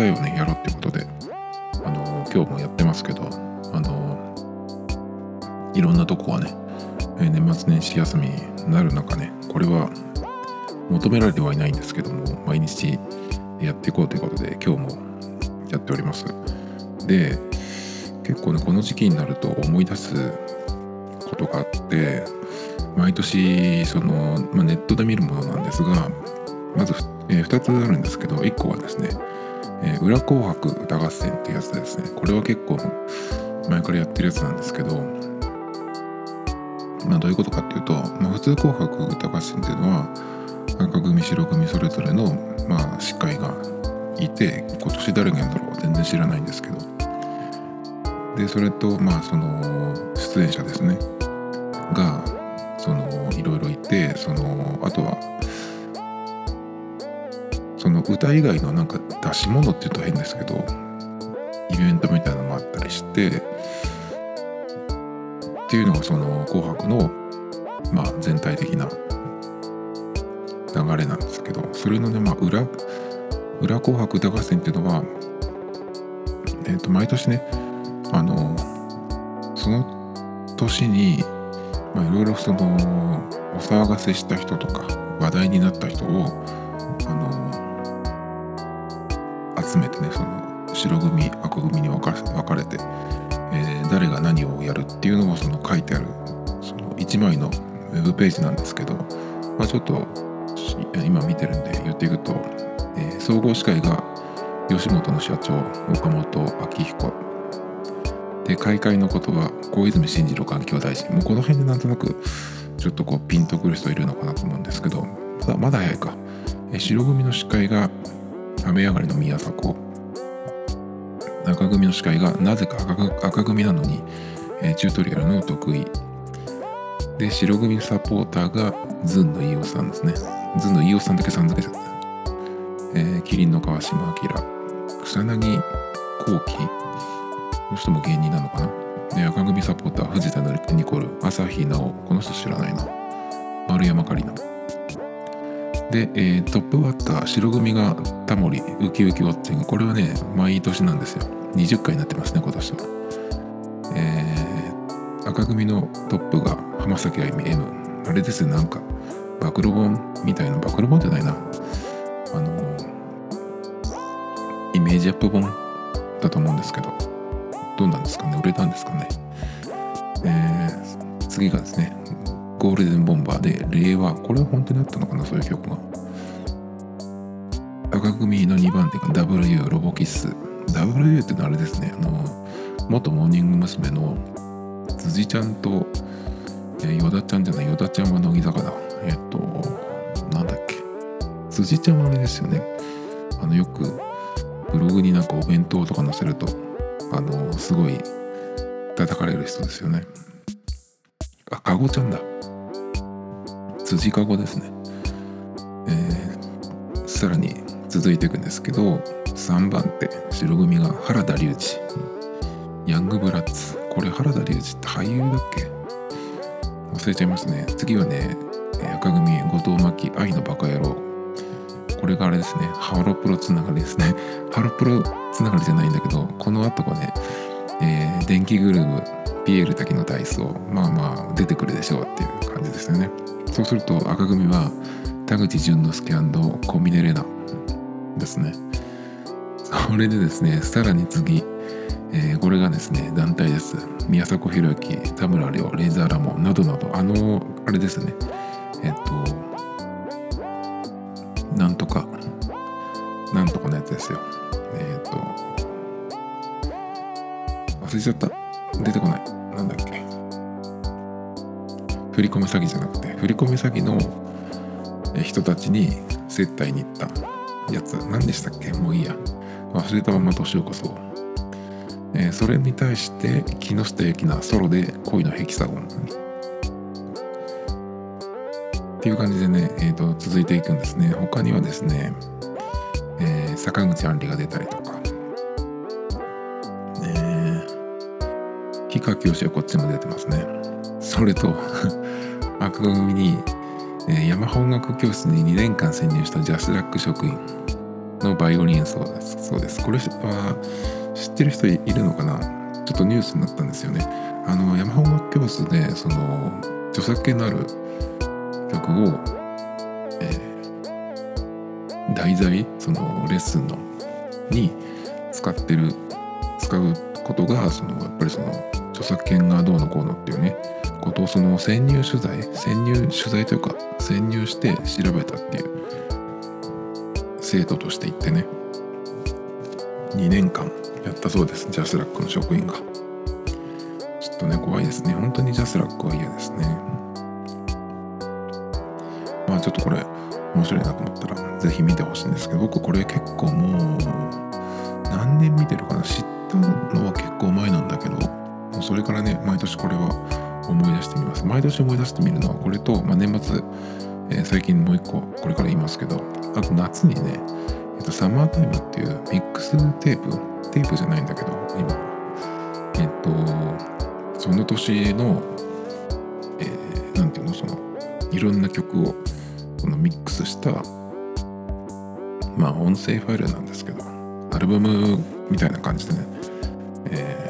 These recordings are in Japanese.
外はねやろうってことであの今日もやってますけどあのいろんなとこはねえ年末年始休みになる中ねこれは求められてはいないんですけども毎日やっていこうということで今日もやっております。で結構ねこの時期になると思い出すことがあって毎年その、まあ、ネットで見るものなんですがまず、え2つあるんですけど1個はですね「裏紅白歌合戦」っていうやつですね。これは結構前からやってるやつなんですけどまあどういうことかっていうと、まあ、普通紅白歌合戦っていうのは赤組白組それぞれの、まあ、司会がいて今年誰がやるんだろう全然知らないんですけど。でそれとまあその出演者ですね。がそのいろいろいてそのあとはその歌以外のなんか出し物っていうと変ですけどイベントみたいなのもあったりしてっていうのがその「紅白の」まあ全体的な流れなんですけどそれのねまあ裏裏紅白歌合戦っていうのはえっ、と毎年ねあのその年にいろいろそのお騒がせした人とか話題になった人をあの集めてねその白組赤組に分かれて、えー誰が何をやるっていうのをその書いてあるその1枚のウェブページなんですけど、まあ、ちょっと今見てるんで言っていくと、えー総合司会が吉本の社長岡本明彦。で開会のことは小泉進次郎環境大臣。もうこの辺でなんとなくちょっとこうピンとくる人いるのかなと思うんですけどまだまだ早いか。え白組の司会が雨上がりの宮迫。赤組の司会がなぜか赤組赤組なのに、えーチュートリアルの得意。で白組サポーターがズンの飯尾さんですね。ズンの飯尾さんだけさん付けちゃった、えー、キリンの川島明。草薙幸喜この人も芸人なのかな。で赤組サポーター藤田ニコル朝日奈央この人知らないな。丸山桂里奈。で、えートップバッター白組がタモリウキウキウォッチング。これはね毎年なんですよ。20回になってますね今年は。えー赤組のトップが浜崎あゆみ M あれですねなんか暴露本みたいな暴露本じゃないな。あのイメージアップ本だと思うんですけどどうなんですかね売れたんですかね。えー次がですねゴールデンボンバーで令和これは本当にあったのかなそういう曲が赤組の2番手が W ロボキッス。W ってのはあれですねあの元モーニング娘。の辻ちゃんと、えー、ヨダちゃんじゃないヨダちゃんは乃木坂だ。えっとなんだっけ。辻ちゃんはあれですよね。あのよくブログになんかお弁当とか載せるとあのすごい叩かれる人ですよね。あかごちゃんだ。辻かごですね。えーさらに続いていくんですけど3番手白組が原田龍二。ヤングブラッツ。これ原田龍二って俳優だっけ？忘れちゃいましたね。次はね赤組後藤真希愛のバカ野郎。これがあれですね。ハロプロつながりですね。ハロプロつながりじゃないんだけどこの後がね、えー電気グルーヴピエール滝の体操まあまあ出てくるでしょうっていう感じですよね。そうすると赤組は田口淳之介小峰玲奈ですね。それでですねさらに次、えーこれがですね団体です。宮迫博之田村亮レイザーラモンなどなどあのあれですね。えっとなんとかなんとかのやつですよ。えっと忘れちゃった。出てこない。振り込め詐欺じゃなくて振り込め詐欺の人たちに接待に行ったやつ。何でしたっけ？もういいや。忘れたまま年を越そう、えー、それに対して木下ゆきなソロで恋のヘキサゴンっていう感じでね、えーと、続いていくんですね。他にはですね、えー、坂口杏里が出たりとか。ね氷川きよしはこっちも出てますね。それと赤組に、えー、山本楽教室に2年間潜入したジャスラック職員のバイオリン演奏です。そうです。これは知ってる人いるのかな？ちょっとニュースになったんですよね。あの山本楽教室でその著作権のある曲を、えー、題材そのレッスンのに使ってる使うことがそのやっぱりその著作権がどうのこうのっていうねことをその潜入取材潜入取材というか潜入して調べたっていう生徒として行ってね2年間やったそうです JASRACの職員が。ちょっとね怖いですね。本当に JASRACは嫌ですね。まあちょっとこれ面白いなと思ったら是非見てほしいんですけど僕これ結構もう何年見てるかな。知ったのは結構前なんだけどそれからね毎年これは思い出してみます。毎年思い出してみるのはこれと、まあ、年末、えー、最近もう一個これから言いますけどあと夏にね、えっと、サマータイムっていうミックステープテープじゃないんだけど今。えっとその年のえー、ていうの？そのいろんな曲をこのミックスしたまあ音声ファイルなんですけどアルバムみたいな感じでね、えー、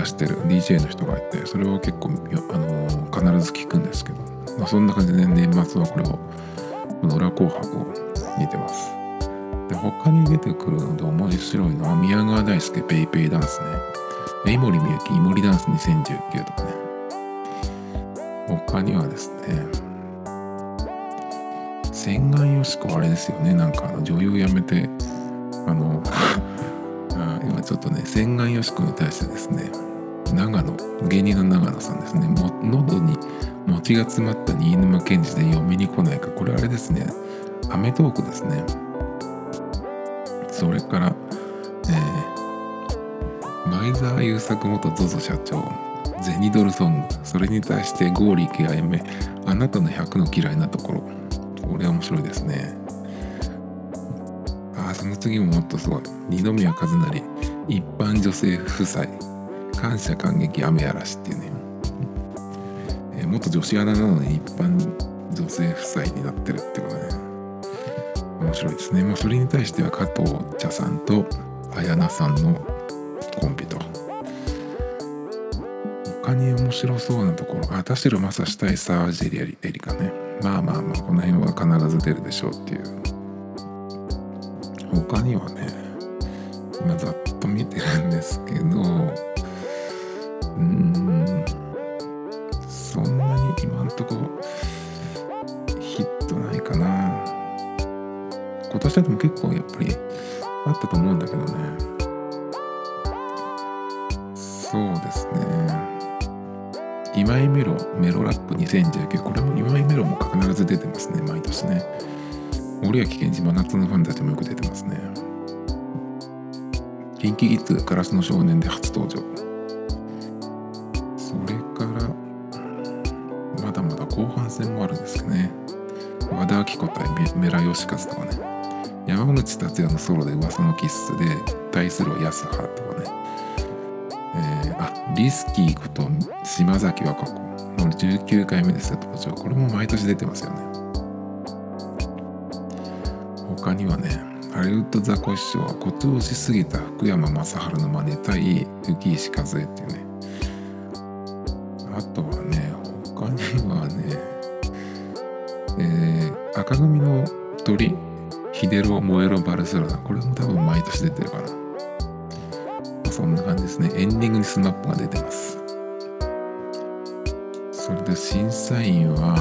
出してる DJ の人がいてそれを結構、あのー、必ず聞くんですけど、まあ、そんな感じで年末はこれをこの裏紅白を見てます。で他に出てくるので面白いのは宮川大輔ペイペイダンスね。井森美幸井森ダンス2019とかね。他にはですね、洗顔よしこあれですよね。なんかあの女優辞めて、あの 今ちょっとね、洗顔よしこに対してですね、長野、芸人の長野さんですね、も喉に餅が詰まった新沼賢治で読みに来ないか。これあれですね。アメトークですね。それからえー、前澤友作元 ZOZO 社長ゼニドルソング。それに対してゴーリーやめあなたの100の嫌いなところ。これ面白いですね。あその次ももっとすごい。二宮和也一般女性夫妻。感謝感激雨嵐っていうね。え元女子アナなのに一般女性夫妻になってるってことね。面白いですね。まあそれに対しては加藤茶さんと綾菜さんのコンビと。他に面白そうなところ。あ田代正史対沢尻エリカね。まあまあまあこの辺は必ず出るでしょうっていう。他にはね今ざっと見てるんですけどうん。なに今んとこヒットないかな。今年でも結構やっぱりあったと思うんだけどね。そうですね。今井メロメロラップ2019これも今井メロも必ず出てますね毎年ね。森脇健児真夏のファンたちもよく出てますね。KinKiKids ガラスの少年で初登場。対メラヨシカズとかね山口達也のソロで噂のキッスで対する安葉とかね、えー、あリスキーこと島崎和歌子。の19回目ですよ登場これも毎年出てますよね。他にはねハリウッドザコシショウは誇張しすぎた福山雅治の真似対浮石和恵っていうねSMAP が出てます。それで審査員は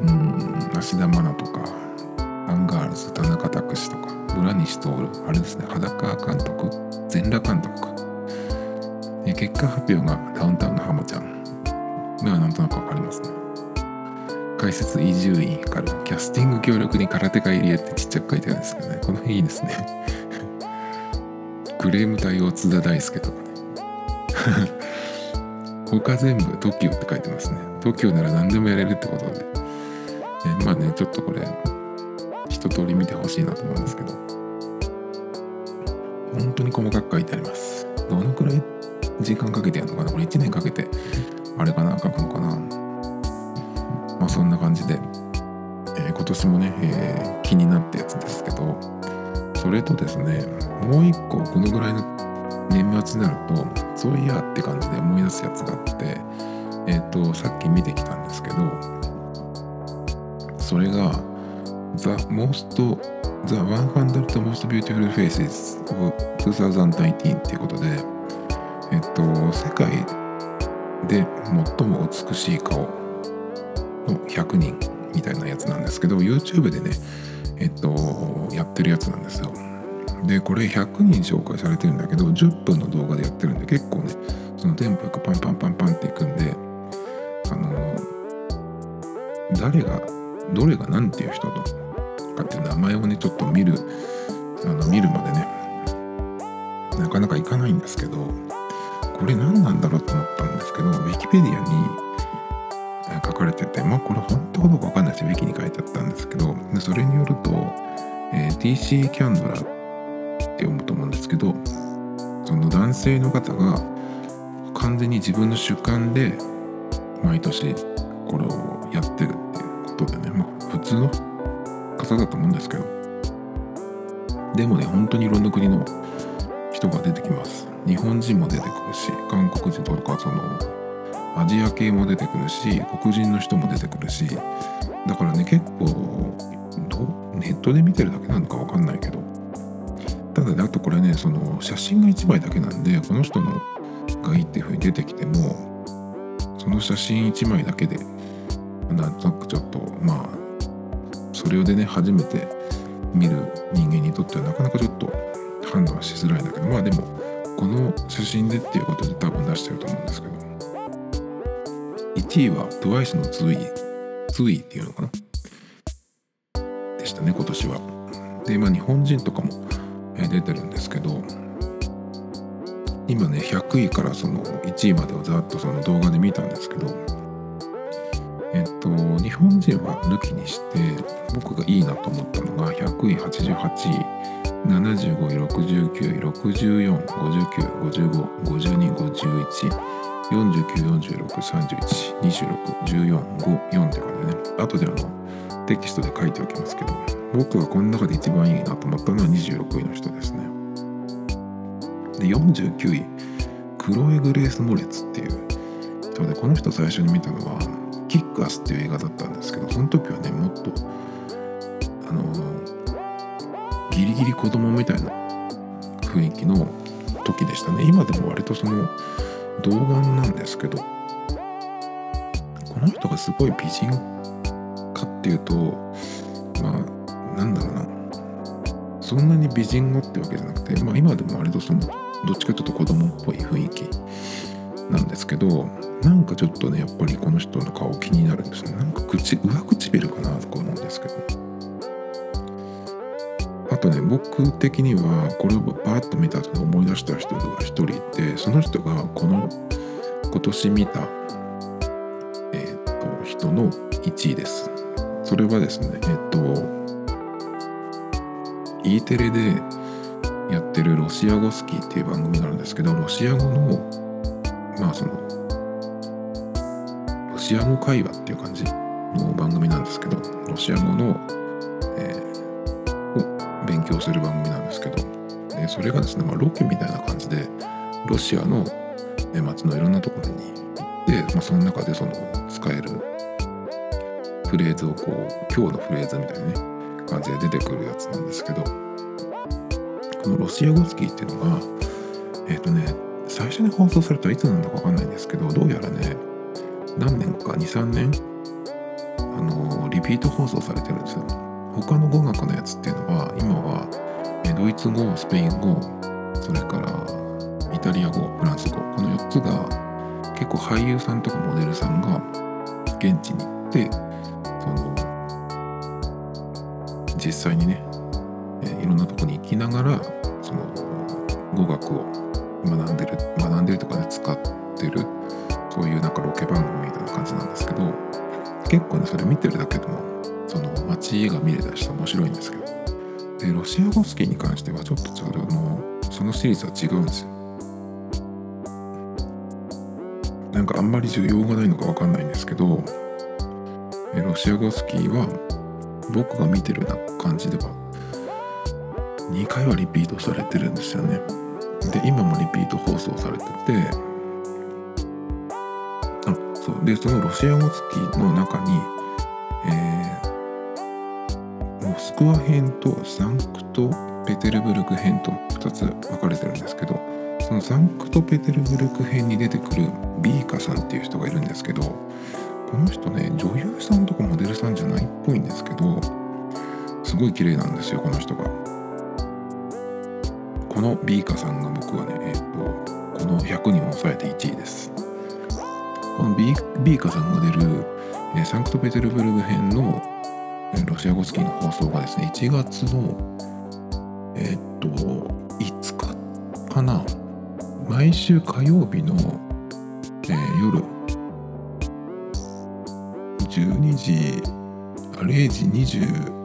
うん芦田愛菜とかアンガールズ田中卓志とか村西とおるあれですね裸監督全裸監督。か結果発表がダウンタウンの浜ちゃん。のはなんとなくわかりますね。解説伊集院光キャスティング協力に空手家入江ってちっちゃく書いてあるんですけどね。この辺いいですね。クレーム対応津田大輔とか。他全部 TOKIO って書いてますね。TOKIO なら何でもやれるってことで、えまあねちょっとこれ一通り見てほしいなと思うんですけど。本当に細かく書いてあります。どのくらい時間かけてやるのかな？これ1年かけてあれかな？書くのかな？まあそんな感じで、えー、今年もね、えー、気になったやつですけど。それとですねもう一個このぐらいの年末になるとそういやって感じで思い出すやつがあってえっ、ー、とさっき見てきたんですけどそれが The Most The 100 Most Beautiful Faces of 2019っていうことでえっと世界で最も美しい顔の100人みたいなやつなんですけど YouTube でねえっとやってるやつなんですよ。でこれ100人紹介されてるんだけど10分の動画でやってるんで結構ねそのテンポよくパンパンパンパンっていくんであの誰がどれが何ていう人とかっていう名前をねちょっと見るあの見るまでねなかなかいかないんですけどこれ何なんだろうと思ったんですけどウィキペディアに書かれててまあこれ本当かどうか分かんないしウィキに書いてあったんですけどでそれによると、えー、TC キャンドラって読むと思うんですけどその男性の方が完全に自分の主観で毎年これをやってるっていうことでねまあ普通の方だと思うんですけどでもね本当にいろんな国の人が出てきます。日本人も出てくるし韓国人とかそのアジア系も出てくるし黒人の人も出てくるしだからね結構ネットで見てるだけなのか分かんないけどだねあとこれねその写真が1枚だけなんでこの人のがいいっていう風に出てきてもその写真1枚だけでなんとなくちょっとまあそれでね初めて見る人間にとってはなかなかちょっと判断しづらいんだけどまあでもこの写真でっていうことで多分出してると思うんですけど。1位は TWICE のツイツイっていうのかな？でしたね今年は。でまあ日本人とかも出てるんですけど今ね100位からその1位までをざっとその動画で見たんですけどえっと日本人は抜きにして僕がいいなと思ったのが100位88位75位69位645955555251 494631261454って感じでね。後であのテキストで書いておきますけど僕がこの中で一番いいなと思ったのは26位の人ですね。で49位クロエ・グレース・モレツっていう。人でこの人最初に見たのはキックアスっていう映画だったんですけどその時はねもっとあのギリギリ子供みたいな雰囲気の時でしたね。今でも割とその童顔なんですけどこの人がすごい美人かっていうとまあなんだろうな。そんなに美人語ってわけじゃなくてまあ今でも割とそのどっちかというと子供っぽい雰囲気なんですけどなんかちょっとねやっぱりこの人の顔気になるんですね。なんか口上唇かなとか思うんですけど。あとね僕的にはこれをバーッと見た後に思い出した人が一人いてその人がこの今年見た、えー、っと人の1位です。それはですねえ、っと E テレでやってるロシア語スキーっていう番組があるんですけどロシア語のまあそのロシア語会話っていう感じの番組なんですけどロシア語のえを勉強する番組なんですけどでそれがですね、まあ、ロケみたいな感じでロシアの街のいろんなところに行って、まあ、その中でその使えるフレーズをこう今日のフレーズみたいなね感じで出てくるやつなんですけどこのロシア語スキーっていうのがえっ、ー、とね最初に放送されたらいつなんだかわかんないんですけどどうやらね何年か23年あのリピート放送されてるんですよ。他の語学のやつっていうのは今はドイツ語スペイン語それからイタリア語フランス語この4つが結構俳優さんとかモデルさんが現地に行って実際にね、えいろんなとこに行きながらその語学を学んでる学んでるとかね使ってるそういうなんかロケ番組みたいな感じなんですけど結構ねそれ見てるだけでもその街が見れたりして面白いんですけどでロシア語スキーに関してはちょっとちょうどのそのシリーズは違うんですよ。なんかあんまり需要がないのかわかんないんですけどロシア語スキーは僕が見てるような感じでは2回はリピートされてるんですよね。で今もリピート放送されてて。あそう。でそのロシア語スキーの中にえーモスクワ編とサンクトペテルブルク編と2つ分かれてるんですけどそのサンクトペテルブルク編に出てくるビーカさんっていう人がいるんですけどこの人ね女優さんとかモデルさんじゃないっぽいんですけどすごい綺麗なんですよこの人が。このビーカさんが僕はねえっ、とこの100人を抑えて1位です。このビービーカさんが出る、えーサンクトペテルブルク編のえロシア語スキーの放送がですね1月のえっ、と5日かな。毎週火曜日の、え夜12時あ0時20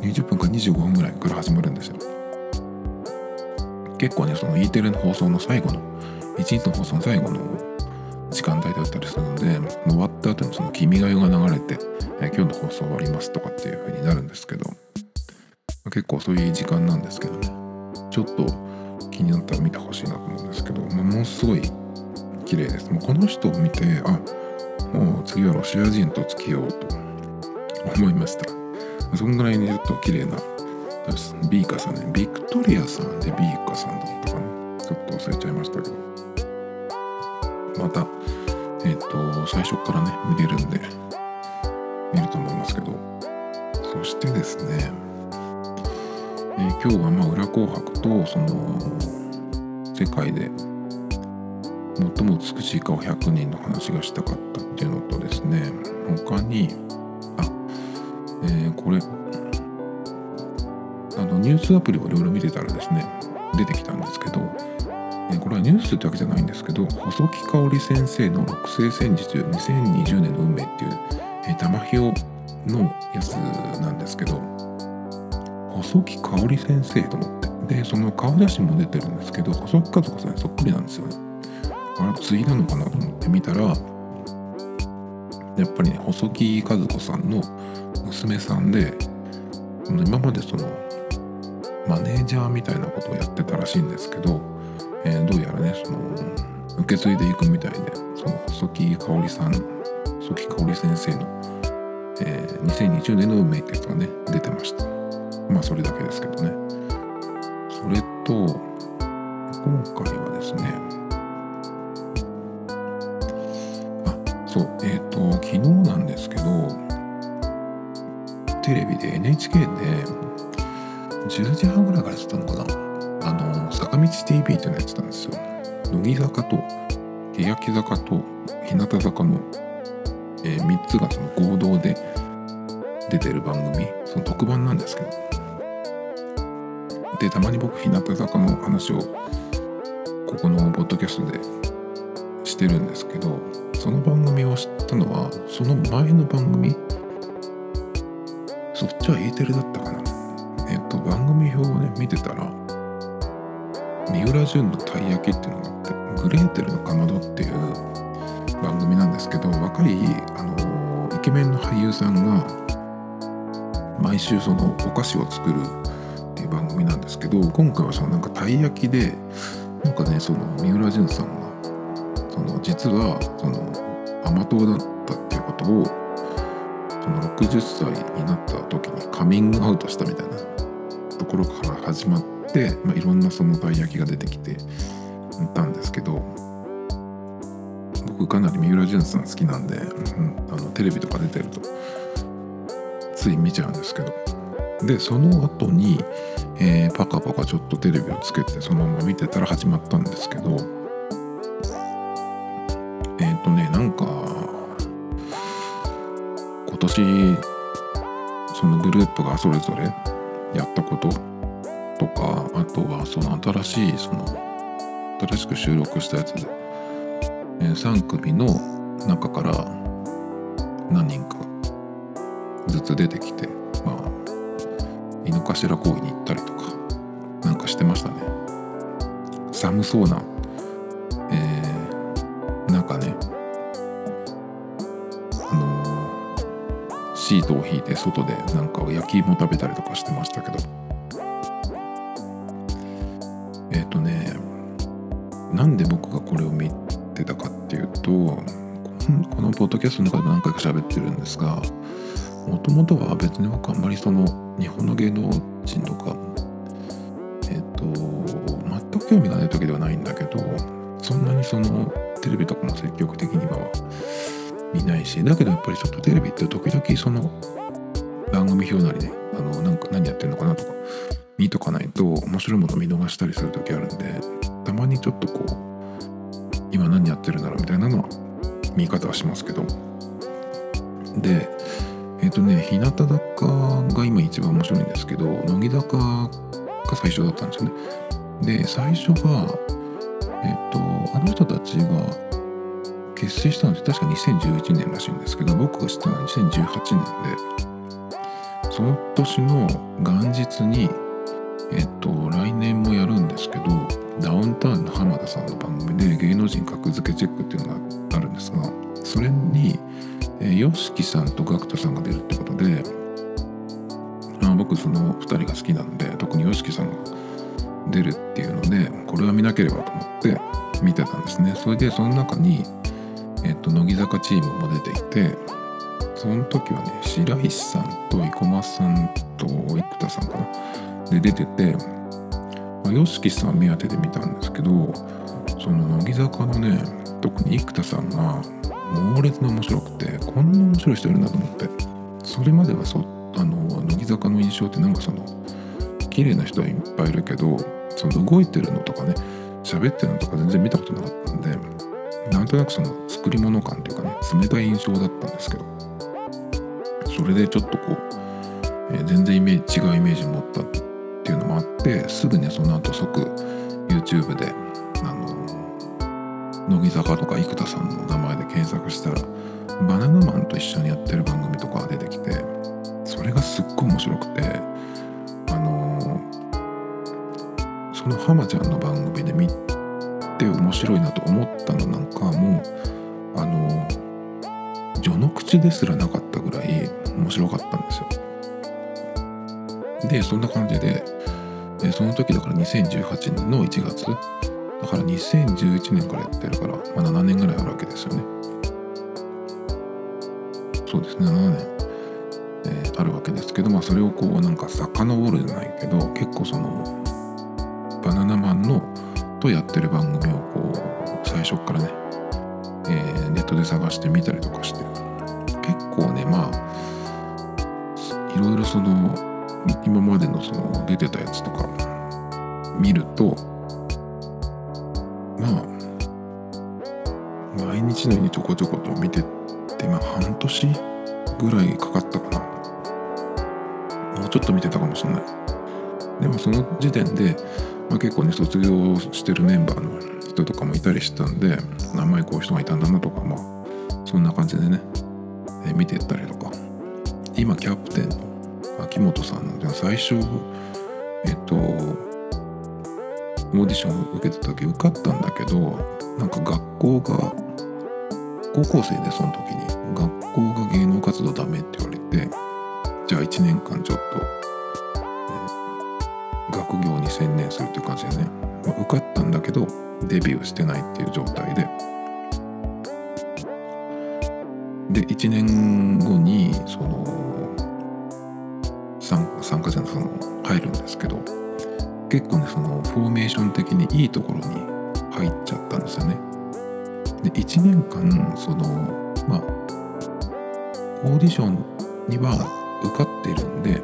20分か25分ぐらいから始まるんですよ。結構ねその E テレの放送の最後の1日の放送の最後の時間帯だったりするので終わった後にその「君が代」が流れて、今日の放送終わりますとかっていう風になるんですけど結構そういう時間なんですけどね。ちょっと気になったら見てほしいなと思うんですけど、ものすごい綺麗です。もうこの人を見てあもう次はロシア人と付き合おうと思いました。そんぐらいにちょっと綺麗なビーカさんね。ビクトリアさんでビーカさんだったかな。ちょっと忘れちゃいましたけど。またえっ、と最初からね見れるんで見ると思いますけど。そしてですね、えー今日はまあ裏紅白とその世界で最も美しい顔100人の話がしたかっね他にあえーこれあのニュースアプリをいろいろ見てたらですね出てきたんですけど、えーこれはニュースってわけじゃないんですけど細木かおり先生の六星戦術2020年の運命っていう、えー、玉ひよのやつなんですけど細木かおり先生と思ってでその顔写真も出てるんですけど細木和子さんそっくりなんですよね。あれ次なのかなと思って見たらやっぱりね細木和子さんの娘さんで今までそのマネージャーみたいなことをやってたらしいんですけど、えーどうやらねその受け継いでいくみたいでその細木かおりさん細木かおり先生の、えー2020年の運命ってやつがね出てました。まあそれだけですけどね。それと今回はですねそうえっ、と昨日なんですけどテレビで NHK で10時半ぐらいからやってたのかな。あの坂道 TV っていうのやってたんですよ。乃木坂と欅坂と日向坂の、え3つがその合同で出てる番組。その特番なんですけど。でたまに僕日向坂の話をここのポッドキャストでしてるんですけどその番組を知ったのはその前の番組？そっちは E テレだったかな？えっと番組表をね見てたら三浦淳のたい焼きっていうのがあってグレーテルのかまどっていう番組なんですけど若いあのイケメンの俳優さんが毎週そのお菓子を作るっていう番組なんですけど今回はそのなんかたい焼きでなんかねその三浦淳さんその実はその甘党だったっていうことをその60歳になった時にカミングアウトしたみたいなところから始まって、まあ、いろんなそのたい焼きが出てきてたんですけど僕かなり三浦淳さん好きなんで、うん、あのテレビとか出てるとつい見ちゃうんですけど。でその後に、えーパカパカちょっとテレビをつけてそのまま見てたら始まったんですけど、とねなんか今年そのグループがそれぞれやったこととかあとはその新しいその新しく収録したやつで、えー、3組の中から何人かずつ出てきてまあ井の頭公園に行ったりとかなんかしてましたね。寒そうなシートを引いて外でなんか焼き芋食べたりとかしてましたけど。えっ、ー、とねなんで僕がこれを見てたかっていうとこのポッドキャストの中で何回か喋ってるんですがもともとは別に僕あんまりその日本の芸能人とかえっ、ー、と全く興味がない時ではないんだけどそんなにそのテレビとかも積極的にないしだけどやっぱりちょっとテレビって時々その番組表なりねあのなんか何やってんのかなとか見とかないと面白いもの見逃したりする時あるんでたまにちょっとこう今何やってるんだろうみたいなのは見方はしますけど。でえっ、ー、とね日向坂が今一番面白いんですけど乃木坂が最初だったんですよね。で最初はえっ、ー、とあの人たちが結成したのって確か2011年らしいんですけど僕が知ったのは2018年でその年の元日にえっと来年もやるんですけどダウンタウンの浜田さんの番組で芸能人格付けチェックっていうのがあるんですがそれに YOSHIKI さんと GACKT さんが出るってことであ僕その2人が好きなんで特に YOSHIKI さんが出るっていうのでこれは見なければと思って見てたんですね。それでその中にと、乃木坂チームも出ていてその時はね白石さんと生駒さんと生田さんかな。で出てて YOSHIKI さん目当てで見たんですけどその乃木坂のね特に生田さんが猛烈に面白くてこんな面白い人いるんだと思って。それまではそあの乃木坂の印象ってなんかその綺麗な人はいっぱいいるけどその動いてるのとかね喋ってるのとか全然見たことなかったんでなんとなくその作り物感というかね冷たい印象だったんですけど。それでちょっとこう、えー、全然イメージ違うイメージ持ったっていうのもあってすぐねその後即 YouTube であの乃木坂とか生田さんの名前で検索したらバナナマンと一緒にやってる番組とか出てきてそれがすっごい面白くてあのー、その浜ちゃんの番組で見て面白いなと思ったのなんかもうあの序の口ですらなかったぐらい面白かったんですよ。でそんな感じでその時だから2018年の1月だから2011年からやってるから、まあ、7年ぐらいあるわけですよね。そうですね7年、えー、あるわけですけど、まあ、それをこうなんか遡るじゃないけど結構そのバナナマンのとやってる番組をこう最初からね、えー、ネットで探してみたりとかして結構ねまあいろいろその今までのその出てたやつとか見るとまあ毎日のようにちょこちょこと見てってまあ半年ぐらいかかったかな。もうちょっと見てたかもしれない。でもその時点でまあ、結構ね卒業してるメンバーの人とかもいたりしたんで名前こういう人がいたんだなとかまあそんな感じでね、え見てったりとか。今キャプテンの秋元さんなんで最初えっとオーディションを受けた時受かったんだけどなんか学校が高校生でその時に学校が芸能活動ダメって言われてじゃあ1年間ちょっと学業に専念するっていう感じでね、まあ、受かったんだけどデビューしてないっていう状態でで1年後にその参加者のその入るんですけど結構ねそのフォーメーション的にいいところに入っちゃったんですよね。で1年間そのまあオーディションには受かってるんで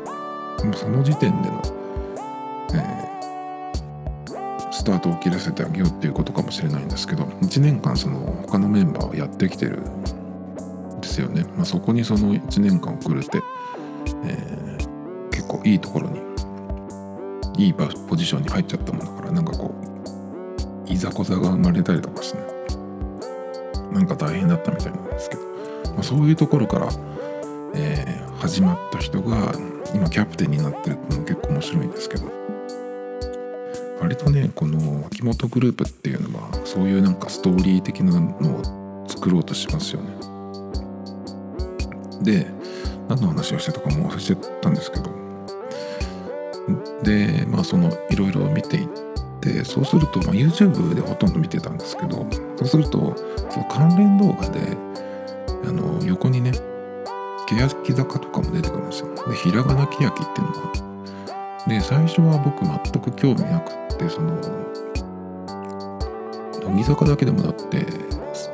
その時点でのスタートを切らせてあげようっていうことかもしれないんですけど1年間その他のメンバーをやってきてるんですよね、まあ、そこにその1年間遅れて、えー、結構いいところにいいポジションに入っちゃったもんだからなんかこういざこざが生まれたりとかしてねなんか大変だったみたいなんですけど、まあ、そういうところから、えー、始まった人が今キャプテンになってるっていうのも結構面白いんですけど割とねこの秋元グループっていうのはそういうなんかストーリー的なのを作ろうとしますよね。で何の話をしてたかも忘れちゃったんですけどでまあそのいろいろ見ていってそうすると、まあ、YouTube でほとんど見てたんですけどそうするとその関連動画であの横にね欅坂とかも出てくるんですよ。でひらがな欅っていうのがで最初は僕全く興味なくってその乃木坂だけでもだって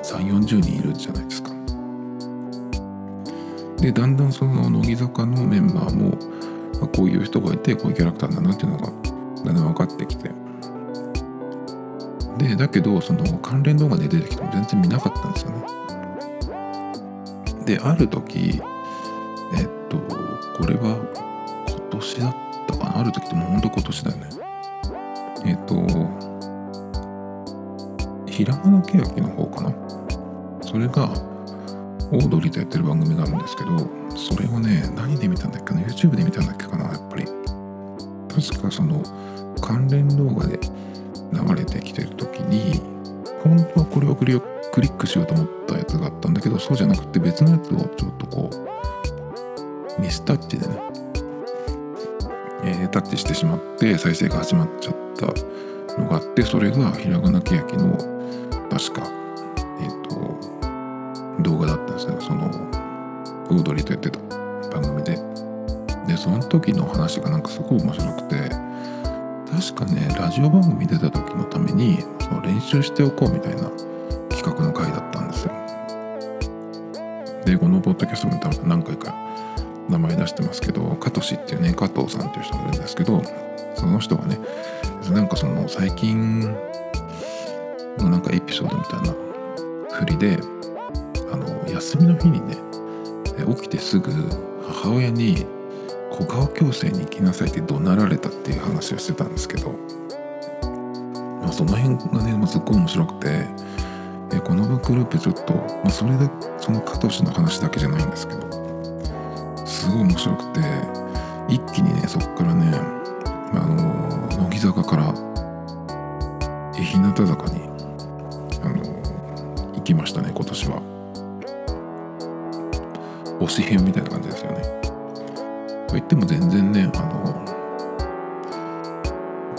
3 4 0人いるじゃないですか。でだんだんその乃木坂のメンバーもこういう人がいてこういうキャラクターだなっていうのがだんだん分かってきてでだけどその関連動画で出てきても全然見なかったんですよねである時えっとこれは今年だったかなある時ってもうほんと今年だよね。えっとひらがなけやきの方かな。それがオードリーとやってる番組があるんですけどそれをね何で見たんだっけな？YouTube で見たんだっけかな？やっぱり。確かその関連動画で流れてきてる時に本当はこれをクリックしようと思ったやつがあったんだけどそうじゃなくて別のやつをちょっとこうミスタッチでね、えー、タッチしてしまって再生が始まっちゃったのがあってそれがひらがなけやきの確かえっ、ー、と動画だったんですねそのオードリーとやってた番組で。でその時の話がなんかすごい面白くて確かねラジオ番組出た時のためにその練習しておこうみたいな企画の回だったんですよ。でこのポッドキャストも多分何回か名前出してますけど加藤氏っていうね加藤さんっていう人がいるんですけどその人がねなんかその最近のなんかエピソードみたいな振りであの休みの日にね起きてすぐ母親に小川矯正に行きなさいって怒鳴られたっていう話をしてたんですけど、まあ、その辺がね、まあ、すっごい面白くてえこのグループちょっと、まあ、それでその加藤氏の話だけじゃないんですけどすごい面白くて一気にねそっからねあの乃木坂から日向坂にあの行きましたね今年は。推し編みたいな感じですよね。といっても全然ねあの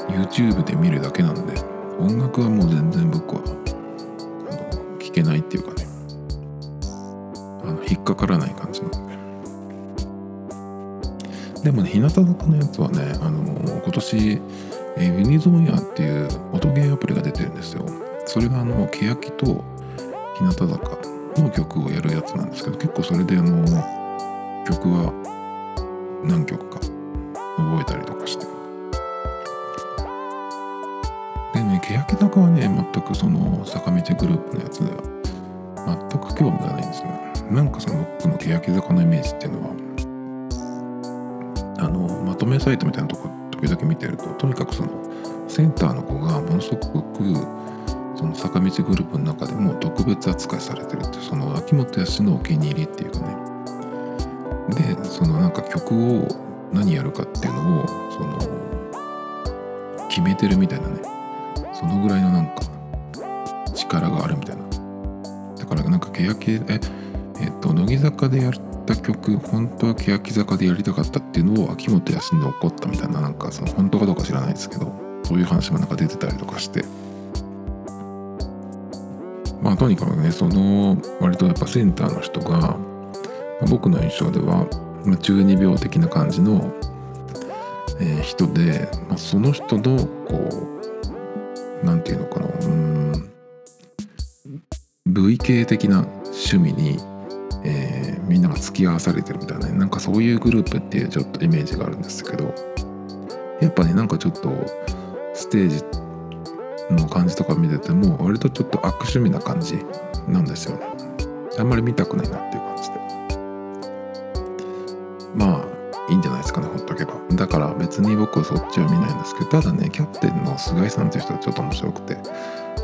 YouTube で見るだけなんで音楽はもう全然僕はあの聞けないっていうかね。あの引っかからない感じ。でもね日向坂のやつはねあの今年えユニゾンヤっていう音ゲーアプリが出てるんですよ。それがあの欅と日向坂の曲をやるやつなんですけど結構それであの曲は何曲か覚えたりとかして。でね欅坂はね全くその坂道グループのやつでは全く興味がないんですね。なんかその僕の欅坂のイメージっていうのは。あのまとめサイトみたいなとこ時々見てるととにかくそのセンターの子がものすごくその坂道グループの中でも特別扱いされてるってその秋元康のお気に入りっていうかね。でそのなんか曲を何やるかっていうのをその決めてるみたいなね。そのぐらいのなんか力があるみたいな。だからなんか欅ええっと乃木坂でやった曲本当は欅坂でやりたかったっていうのを秋元康に怒ったみたいななんかその本当かどうか知らないですけどそういう話もなんか出てたりとかして。まあとにかくねその割とやっぱセンターの人が僕の印象では、まあ、中二病的な感じの、えー、人で、まあ、その人のこう何て言うのかなうん類型的な趣味に、えー、みんなが付き合わされてるみたいな、ね、なんかそういうグループっていうちょっとイメージがあるんですけど。やっぱねなんかちょっとステージの感じとか見てても割とちょっと悪趣味な感じなんですよね。あんまり見たくないなっていう感じで。まあいいんじゃないですかねほっとけば。だから別に僕はそっちは見ないんですけどただねキャプテンの菅井さんっていう人はちょっと面白くて。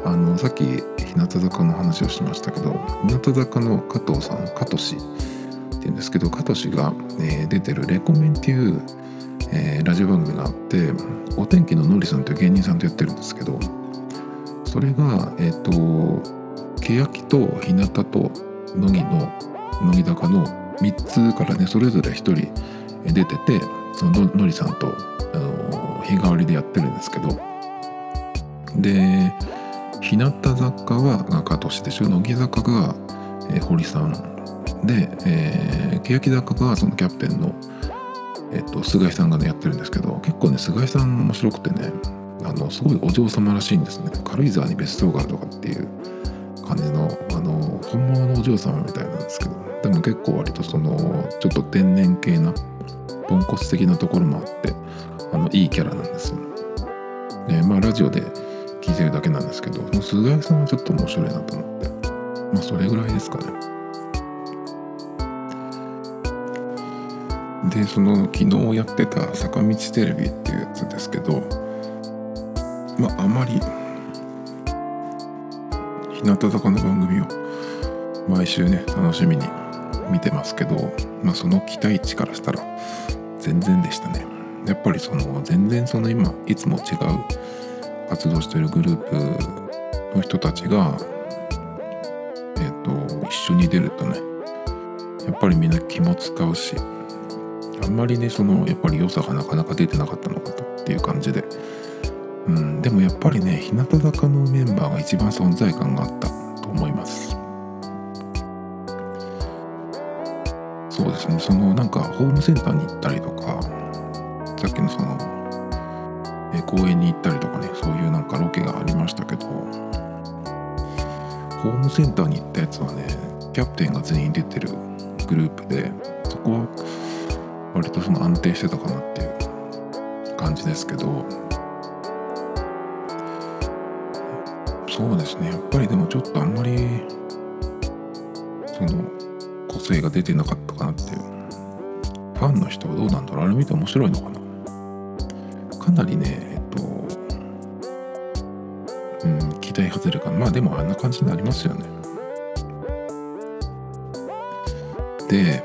あのさっき日向坂の話をしましたけど日向坂の加藤さん加藤氏っていうんですけど加藤氏が、えー、出てる「レコメン」っていう、えー、ラジオ番組があってお天気ののりさんという芸人さんとやってるんですけどそれがえっ、ー、と欅と日向と乃木の乃木坂の3つからねそれぞれ1人出ててそののりさんとあの日替わりでやってるんですけどで日向坂は加藤氏でしょ乃木坂が、えー、堀さん。で、えー、欅坂がそのキャプテンの、えーと、菅井さんがねやってるんですけど結構ね菅井さん面白くてねあのすごいお嬢様らしいんですね。軽井沢に別荘があるとかっていう感じのあの本物のお嬢様みたいなんですけどでも結構割とそのちょっと天然系なポンコツ的なところもあってあのいいキャラなんですよ。でまあラジオで聞いてるだけなんですけどその菅井さんはちょっと面白いなと思ってまあそれぐらいですかね。でその昨日やってた「坂道テレビ」っていうやつですけどまああまり日向坂の番組を毎週ね楽しみに見てますけど、まあ、その期待値からしたら全然でしたねやっぱりその全然その今いつも違う活動してるグループの人たちがえ、ー、と一緒に出るとねやっぱりみんな気も使うしあんまりねそのやっぱり良さがなかなか出てなかったのかとっていう感じで。うんでもやっぱりね日向坂のメンバーが一番存在感があったと思います。そうですねそのなんかホームセンターに行ったりとかさっきのその公園に行ったりセンターに行ったやつはねキャプテンが全員出てるグループでそこは割とその安定してたかなっていう感じですけど。そうですねやっぱりでもちょっとあんまりその個性が出てなかったかなっていう。ファンの人はどうなんだろうあれ見て面白いのかな。かなりね期待外れかまあでもあんな感じになりますよね。で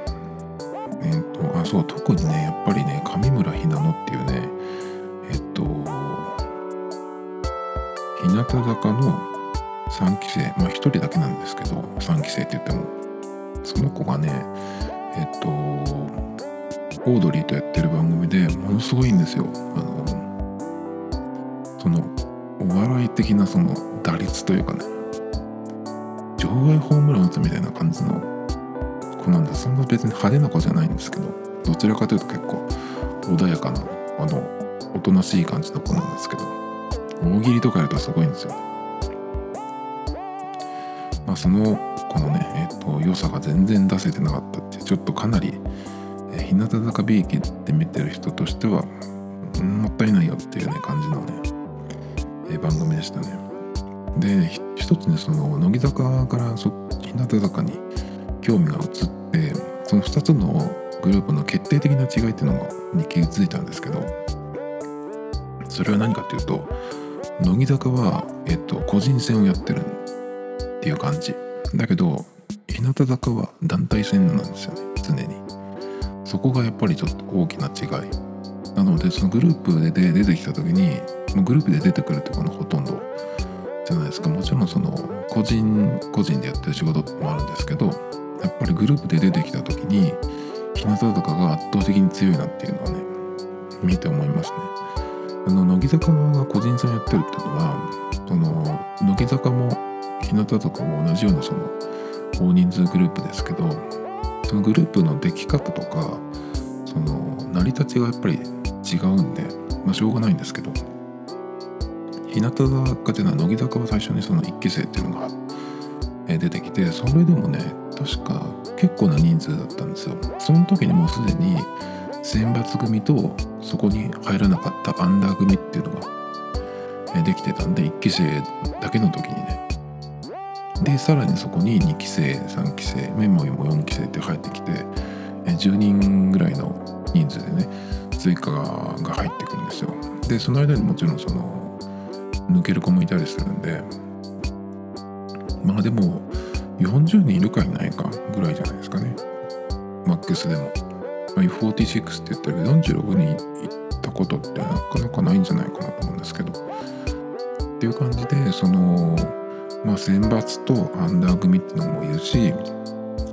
大喜利とかやるとすごいんですよまあそのこのね、えっ、ー、と、良さが全然出せてなかったってちょっとかなり、えー、日向坂 B 駅って見てる人としては、もったいないよっていうね、感じのね、えー、番組でしたね。で、一つね、その、乃木坂からそっていう感じ。だけど日向坂は団体戦なんですよね。常に。そこがやっぱりちょっと大きな違い。なのでそのグループで出てきた時にグループで出てくるってこのほとんど。じゃないですか。もちろんその個人個人でやってる仕事もあるんですけどやっぱりグループで出てきた時に日向坂が圧倒的に強いなっていうのはね見て思いますね。あの乃木坂が個人戦やってるっていうのはその乃木坂も日向とかも同じようなその大人数グループですけどそのグループの出来方とかその成り立ちがやっぱり違うんでまあしょうがないんですけど日向坂っていうのは乃木坂は最初にその1期生っていうのが出てきてそれでもね確か結構な人数だったんですよ。その時にもうすでに選抜組とそこに入らなかったアンダー組っていうのができてたんで1期生だけの時にねでさらにそこに2期生3期生メモリも4期生って入ってきて10人ぐらいの人数でね追加が入ってくるんですよ。でその間にもちろんその抜ける子もいたりするんでまあでも40人いるかいないかぐらいじゃないですかね。マックスでも、まあ、46って言ったけど46人いったことってなかなかないんじゃないかなと思うんですけど。っていう感じでそのまあ選抜とアンダー組っていうのもいるし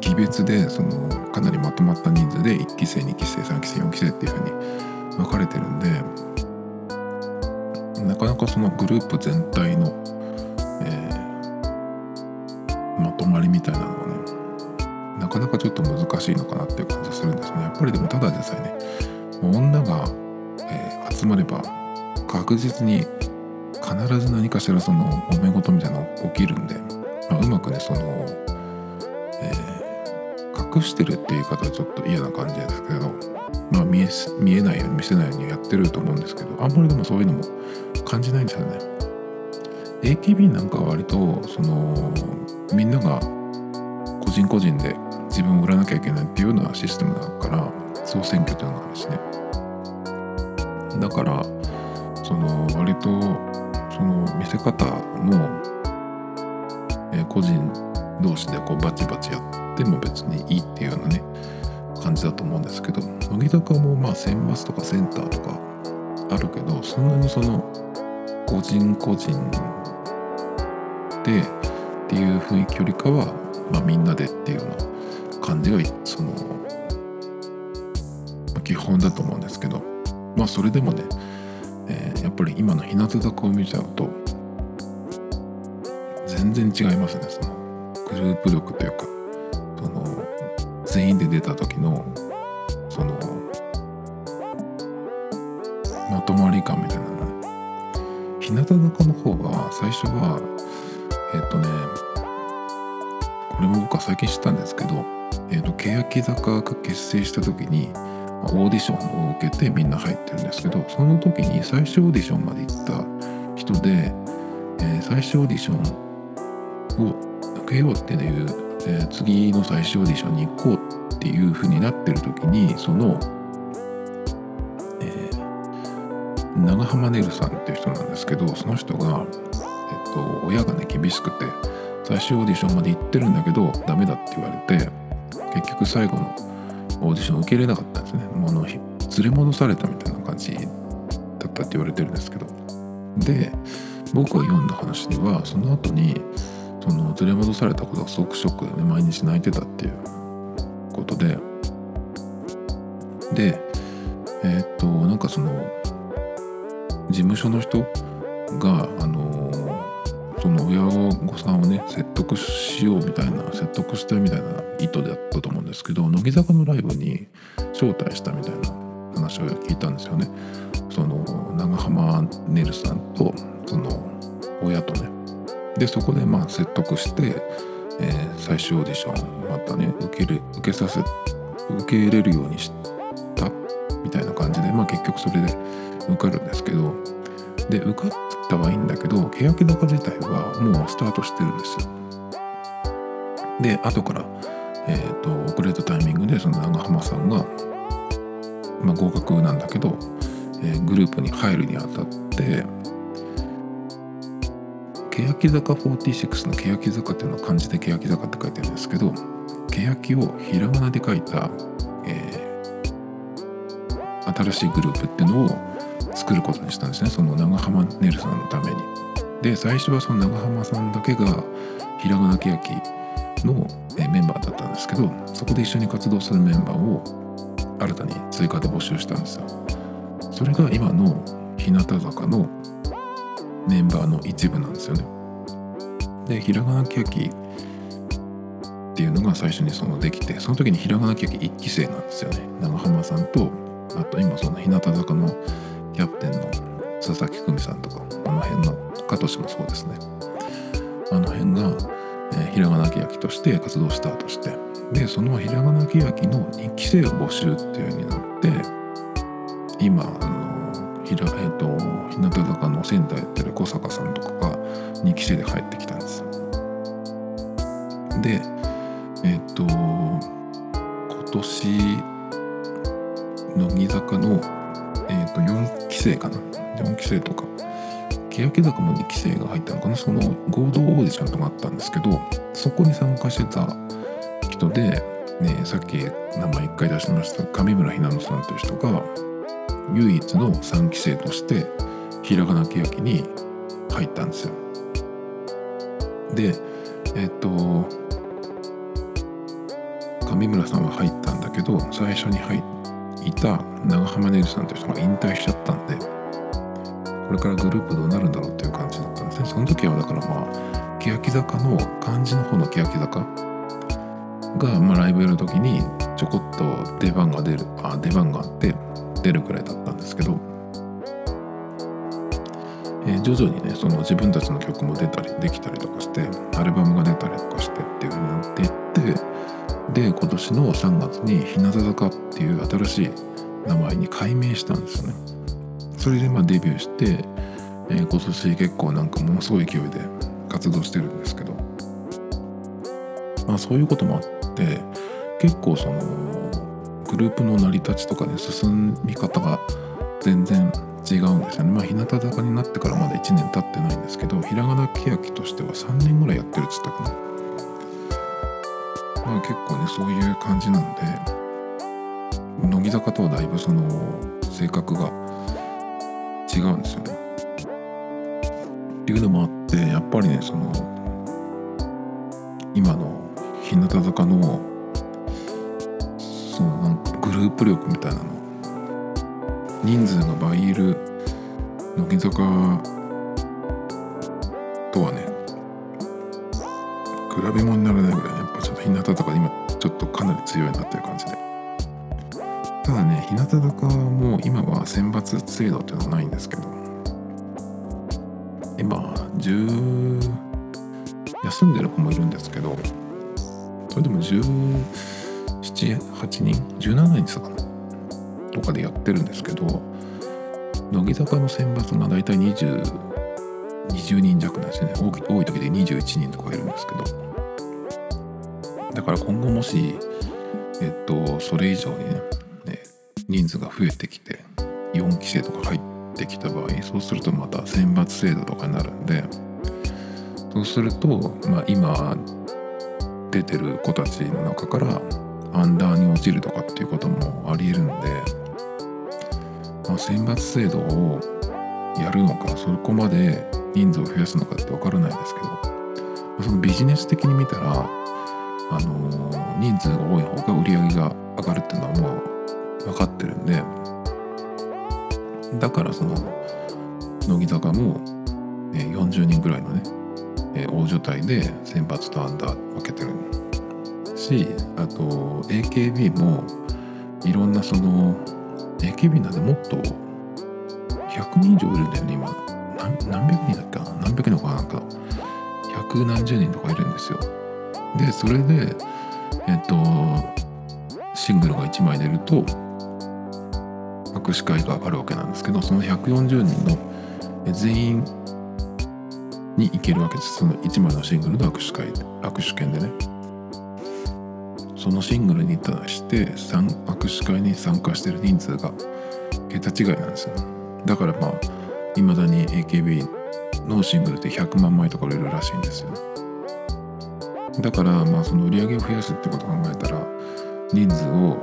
期別でそのかなりまとまった人数で1期生2期生3期生4期生っていうふうに分かれてるんでなかなかそのグループ全体の、えー、まとまりみたいなのはねなかなかちょっと難しいのかなっていう感じするんですね。やっぱりでもただでさえね女が、えー、集まれば確実に必ず何かしらその揉め事みたいなのが起きるんで、まあ、うまくねその、えー、隠してるっていう言い方はちょっと嫌な感じですけどまあ見え見えないように見せないようにやってると思うんですけどあんまりでもそういうのも感じないんですよね。AKB なんかは割とそのみんなが個人個人で自分を売らなきゃいけないっていうようなシステムだから総選挙というのがあるしね。だからその割とその見せ方も、え、個人同士でこうバチバチやっても別にいいっていうようなね感じだと思うんですけど乃木坂もまあ選抜とかセンターとかあるけどそんなにその個人個人でっていう雰囲気よりかは、まあ、みんなでっていうような感じがその、ま、基本だと思うんですけどまあそれでもね、ぱり今の日向坂を見ちゃうと全然違いますね。そのグループ力というかその全員で出た時のそのまとまり感みたいなのね。日向坂の方は最初はえっ、ー、とねこれも僕は最近知ったんですけど、えーと、欅坂が結成した時にオーディションを受けてみんな入ってるんですけどその時に最初オーディションまで行った人で、えー、最初オーディションを受けようっていう、えー、次の最終オーディションに行こうっていう風になってる時にそのえ長浜ねるさんっていう人なんですけどその人が、えっと、親がね厳しくて最終オーディションまで行ってるんだけどダメだって言われて結局最後のオーディション受けれなかったんですね。もうの連れ戻されたみたいな感じだったって言われてるんですけど。で僕が読んだ話ではその後にその連れ戻されたことがすごくショックで毎日泣いてたっていう。ことで。でえー、っとなんかその事務所の人があの、その親御さんをね説しようみたいな説得したみたいな意図であったと思うんですけど乃木坂のライブに招待したみたいな話を聞いたんですよね。その長浜ねるさんとその親とねでそこでまあ説得して、えー、最終オーディションまたね受ける受けさせ受け入れるようにしたみたいな感じでまあ結局それで受かるんですけどで受かったはいいんだけど欅坂自体はもうスタートしてるんですよで後から、えーと、遅れたタイミングでその長浜さんが、まあ、合格なんだけど、えー、グループに入るにあたって欅坂46の欅坂っていうのは漢字で欅坂って書いてるんですけど欅をひらがなで書いた、えー、新しいグループっていうのを作ることにしたんですねその長浜ねるさんのために。で最初はその長浜さんだけがひらがなけやきのメンバーだったんですけどそこで一緒に活動するメンバーを新たに追加で募集したんですよ。それが今の日向坂のメンバーの一部なんですよね。でひらがなけやきっていうのが最初にそのできてその時にひらがなけやき1期生なんですよね長浜さんとあと今その日向坂のキャプテンの佐々木久美さんとかあの辺の加藤氏もそうですねあの辺が、えー、ひらがなけやきとして活動スタートして。でそのひらがなけやきの2期生を募集っていう風になって今あのひら、えーと、日向坂の仙台やってる小坂さんとかが2期生で入ってきたんです。でえっ、ー、と今年乃木坂の、えーと、4期生かな。4期生とか欅坂も2期生が入ったのかな？その合同オーディションとかあったんですけどそこに参加してた人で、ね、さっき名前1回出しました上村ひなのさんという人が唯一の3期生としてひらがなけやきに入ったんですよ。でえっと上村さんは入ったんだけど最初に入いた長濱ねるさんという人が引退しちゃったんでこれからグループどうなるんだろうっていう感じだったんですね。その時はだからまあ欅坂の漢字の方の欅坂が、まあ、ライブやる時にちょこっと出番が出るあ出番があって出るくらいだったんですけど、えー、徐々にねその自分たちの曲も出たりできたりとかしてアルバムが出たりとかしてっていう風になっていってで今年の3月に日向坂っていう新しい名前に改名したんですよね。それでまあデビューして、えー、今年結構なんかものすごい勢いで活動してるんですけどまあそういうこともあって結構そのグループの成り立ちとかで進み方が全然違うんですよね。まあ日向坂になってからまだ1年経ってないんですけどひらがなけやきとしては3年ぐらいやってるっつったかな。まあ結構ねそういう感じなんで乃木坂とはだいぶその性格が違うんですよね。っていうのもあってやっぱりねその今の日向坂のそのなんかグループ力みたいなの人数が倍いる乃木坂とはね比べ物にならないぐらいやっぱちょっと日向坂今ちょっとかなり強いなっていう感じでただね日向坂も今は選抜制度っていうのはないんですけど。今10休んでる子もいるんですけどそれでも10 78人17人ですかな。とかでやってるんですけど乃木坂の選抜が大体20 20人弱なんですよね多い時で21人とかいるんですけど。だから今後もしえっとそれ以上にね人数が増えてきて4期生とか入ってきた場合そうするとまた選抜制度とかになるんでそうすると、まあ、今出てる子たちの中からアンダーに落ちるとかっていうこともありえるんで、まあ、選抜制度をやるのかそこまで人数を増やすのかって分からないですけど、まあ、そのビジネス的に見たら、あのー、人数が多い方が売り上げが上がるっていうのはもう分かってるんで。だからその乃木坂も、えー、40人ぐらいのね、えー、大所帯で選抜とアンダー分けてるしあと AKB もいろんなその AKB なんでもっと100人以上いるんだよね今。何百人だっけな？何百人かなんか百何十人とかいるんですよ。でそれでえっとシングルが1枚出ると握手会があるわけなんですけどその140人の全員に行けるわけです。その1枚のシングルの握手会握手券でね。そのシングルに対して握手会に参加してる人数が桁違いなんですよ。だからまあいまだに AKB のシングルって100万枚とか売れるらしいんですよ。だからまあその売り上げを増やすってことを考えたら人数を、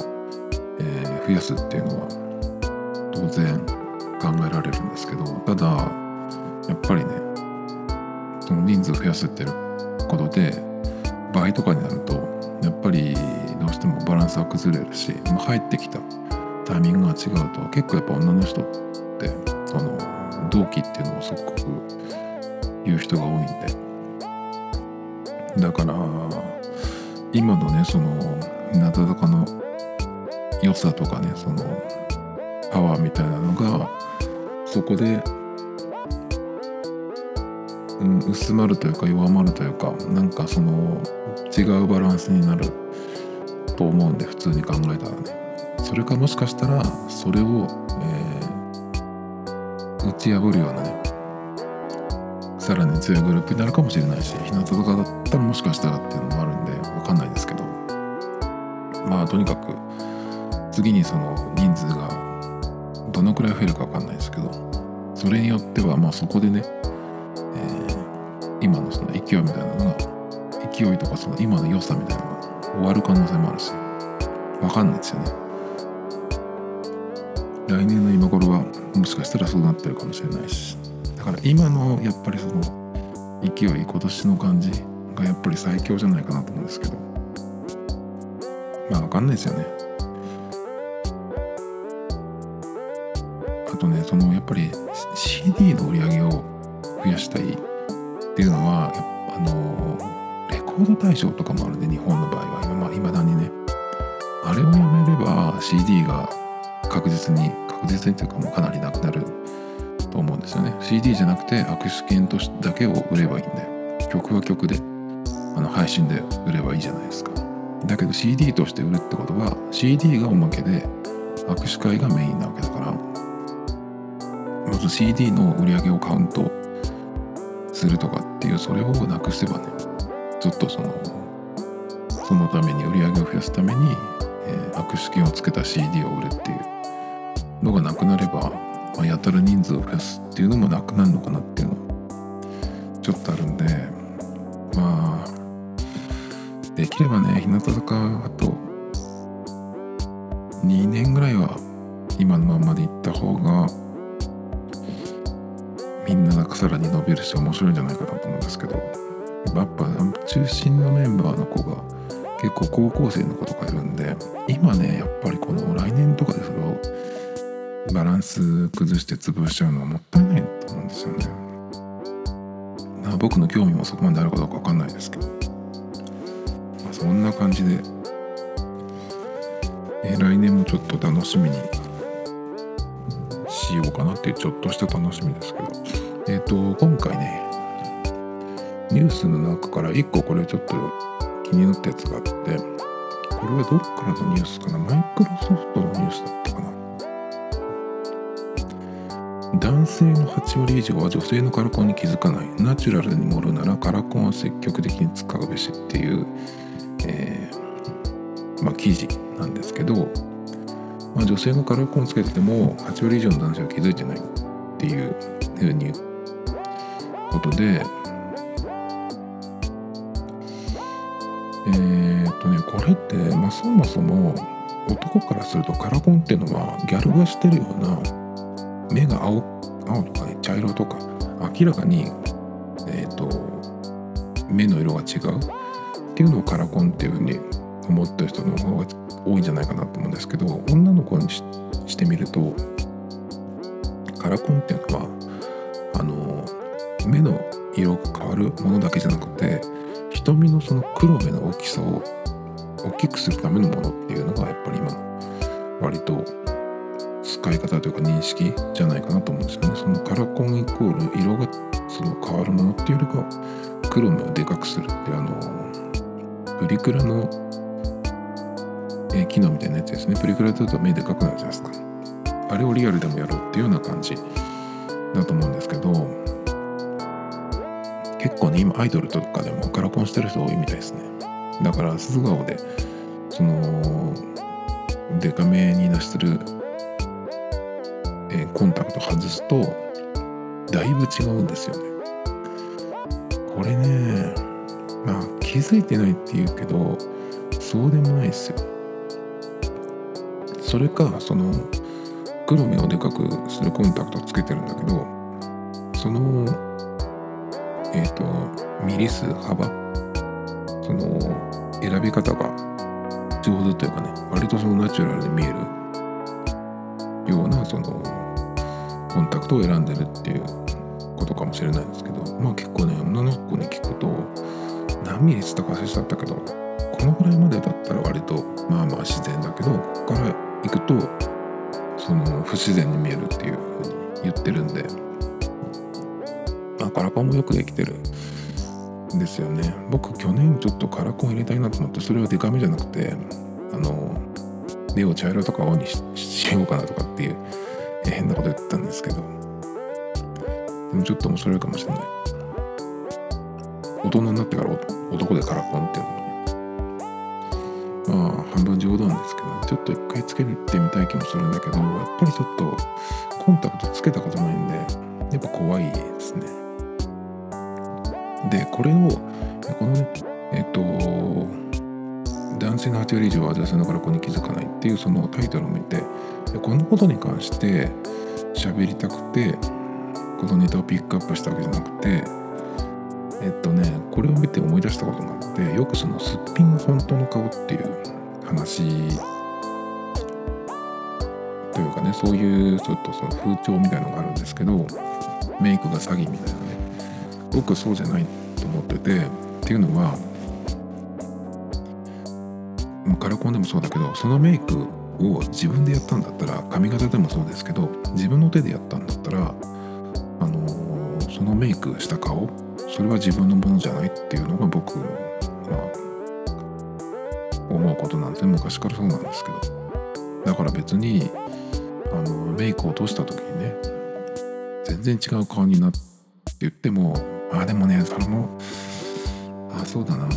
えー、増やすっていうのは当然考えられるんですけどただやっぱりねその人数を増やすっていうことで倍とかになるとやっぱりどうしてもバランスは崩れるし、ま、入ってきたタイミングが違うと結構やっぱ女の人ってその同期っていうのをすごく言う人が多いんで。だから今のねその日向坂の良さとかねそのパワーみたいなのがそこで、うん、薄まるというか弱まるというかなんかその違うバランスになると思うんで普通に考えたらね。それかもしかしたらそれを、えー、打ち破るようなねさらに強いグループになるかもしれないし日向とかだったらもしかしたらっていうのもあるんで分かんないですけど。まあとにかく次にその人数がどのくらい増えるか分かんないですけどそれによってはまあそこでね、えー、今のその勢いみたいなのが勢いとかその今の良さみたいなのが終わる可能性もあるし分かんないですよね。来年の今頃はもしかしたらそうなってるかもしれないしだから今のやっぱりその勢い今年の感じがやっぱり最強じゃないかなと思うんですけどまあ分かんないですよね。ぱり CD の売り上げを増やしたいっていうのはあのレコード大賞とかもあるんで日本の場合は。今まあ未だにね。あれをやめれば CD が確実に確実にというかもうかなりなくなると思うんですよね。CD じゃなくて握手券とだけを売ればいいんで曲は曲であの配信で売ればいいじゃないですか。だけど CD として売るってことは CD がおまけで握手会がメインなわけだからまず CD の売り上げをカウントするとかっていうそれをなくせばねちょっとそのそのために売り上げを増やすために、えー、握手券をつけた CD を売るっていうのがなくなれば、まあ、やたら人数を増やすっていうのもなくなるのかなっていうのちょっとあるんでまあできればね日向坂あと2年ぐらいは今のままでいった方がみんながさらに伸びるし面白いんじゃないかなと思うんですけどやっぱ中心のメンバーの子が結構高校生の子とかいるんで今ねやっぱりこの来年とかでそれをバランス崩して潰しちゃうのはもったいないと思うんですよね。僕の興味もそこまであるかどうか分かんないですけど、まあ、そんな感じで、え来年もちょっと楽しみにしようかなっていうちょっとした楽しみですけどえっ、ー、と今回ねニュースの中から1個これちょっと気になったやつがあってこれはどっからのニュースかな？マイクロソフトのニュースだったかな？男性の8割以上は女性のカラコンに気づかない。ナチュラルに盛るならカラコンは積極的に使うべしっていう、えー、まあ、記事なんですけどまあ、女性のカラコンをつけてても8割以上の男性は気づいてないっていうふうに言っことで。えー、っとねこれって、まあ、そもそも男からするとカラコンっていうのはギャルがしてるような目が青青とかね茶色とか明らかにえー、っと目の色が違うっていうのをカラコンっていうふうに思ってる人の方が多いんじゃないかなと思うんですけど女の子にしてみるとカラコンっていうのはあの目の色が変わるものだけじゃなくて瞳のその黒目の大きさを大きくするためのものっていうのがやっぱり今の割と使い方というか認識じゃないかなと思うんですけどね。そのカラコンイコール色がその変わるものっていうよりか黒目をでかくするってあのプリクラのえー、機能みたいなやつですね。プリクラだと目でかくなるじゃないですか。あれをリアルでもやろうっていうような感じだと思うんですけど結構ね今アイドルとかでもカラコンしてる人多いみたいですね。だから素顔でそのデカめに出してる、えー、コンタクト外すとだいぶ違うんですよね。これねまあ気づいてないって言うけどそうでもないですよ。それかその黒目をでかくするコンタクトつけてるんだけどそのえっ、ー、とミリ数幅。その選び方が上手というかね割とそのナチュラルに見える。ようなそのコンタクトを選んでるっていうことかもしれないんですけどまあ結構ね女の子に聞くと何ミリつったか忘れちゃったけどこのぐらいまでだったら割とまあまあ自然だけどここから行くとその不自然に見えるっていうふうに言ってるんで。あカラコンもよくできてるんですよね。僕去年ちょっとカラコン入れたいなと思ってそれはデカめじゃなくてあの目を茶色とか青にしようかなとかっていう変なこと言ったんですけど。でもちょっと面白いかもしれない。大人になってから男でカラコンっていうのもまあ半分冗談ですけどちょっと一回つけてみたい気もするんだけどやっぱりちょっとコンタクトつけたことないんでやっぱ怖いですね。でこれをこのねえっと男性の8割以上は女性のカラコンに気づかないっていうそのタイトルを見てこのことに関して喋りたくてこのネタをピックアップしたわけじゃなくてえっとねこれを見て思い出したことがあってよくそのすっぴんが本当の顔っていう話というかねそういうちょっとその風潮みたいのがあるんですけどメイクが詐欺みたいな。僕そうじゃないと思っててっていうのはカラコンでもそうだけどそのメイクを自分でやったんだったら髪型でもそうですけど自分の手でやったんだったらあのー、そのメイクした顔それは自分のものじゃないっていうのが僕の、まあ、思うことなんですね。昔からそうなんですけど。だから別にあのメイク落とした時にね全然違う顔になって言ってもあでもねそれもあそうだな。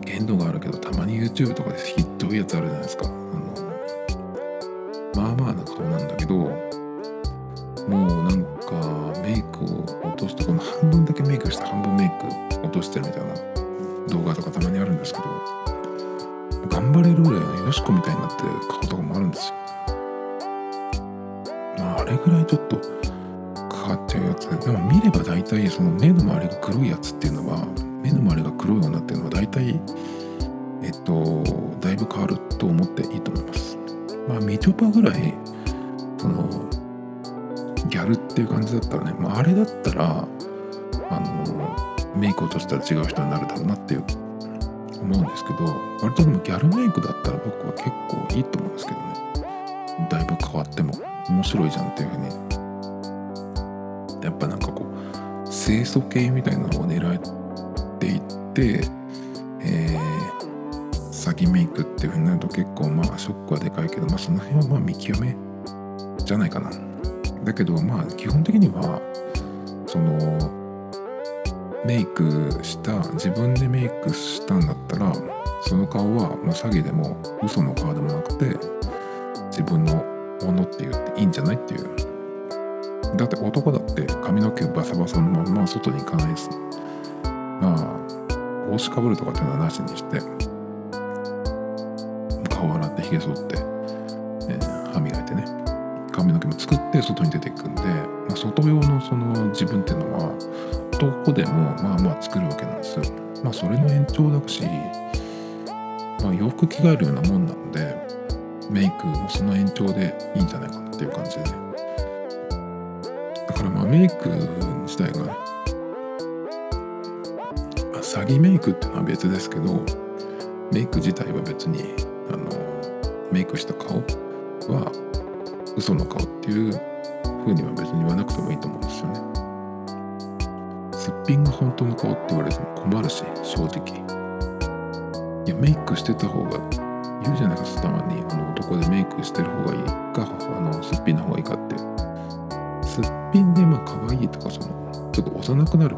限度があるけどたまに YouTube とかでひどいやつあるじゃないですか。あのまあまあな顔なんだけどもうなんかメイクを落としてこの半分だけメイクして半分メイク落としてるみたいな動画とかたまにあるんですけど頑張れるぐらいのよしこみたいになってる顔とかもあるんですよ。まああれぐらいちょっとかかっちゃうやつ。でも見れば大体その目の周りが黒いやつっていうのは目の周りが黒いようになってるのは大体えっとだいぶ変わると思っていいと思います。まあみちょぱぐらいそのギャルっていう感じだったらね、まあ、あれだったらあのメイク落としたら違う人になるだろうなっていう思うんですけど割とでもギャルメイクだったら僕は結構いいと思うんですけどね。だいぶ変わっても面白いじゃんっていうふうにやっぱなんかこう清楚系みたいなのを狙っていってえー、詐欺メイクっていうふうになると結構まあショックはでかいけどまあその辺はまあ見極めじゃないかな。だけどまあ基本的にはそのメイクした自分でメイクしたんだったらその顔はもう詐欺でも嘘の顔でもなくて自分のものって言っていいんじゃないっていう。だって男だって髪の毛バサバサのまま外に行かないですまあ帽子かぶるとかっていうのはなしにして顔洗ってひげ剃って、えー、歯磨いてね髪の毛も作って外に出ていくんで、まあ、外用のその自分っていうのは男でもまあまあ作るわけなんですよ。まあそれの延長だし、まあ、洋服着替えるようなもんなのでメイクもその延長でいいんじゃないかなっていう感じでね。だからまあメイク自体が、あ、詐欺メイクっていうのは別ですけどメイク自体は別にあのメイクした顔は嘘の顔っていう風には別に言わなくてもいいと思うんですよね。すっぴんが本当の顔って言われても困るし正直。いやメイクしてた方が言うじゃないですかたまに。あの男でメイクしてる方がいいかあのすっぴんの方がいいかって。すっぴんでまあ可愛いとかそのちょっと幼くなる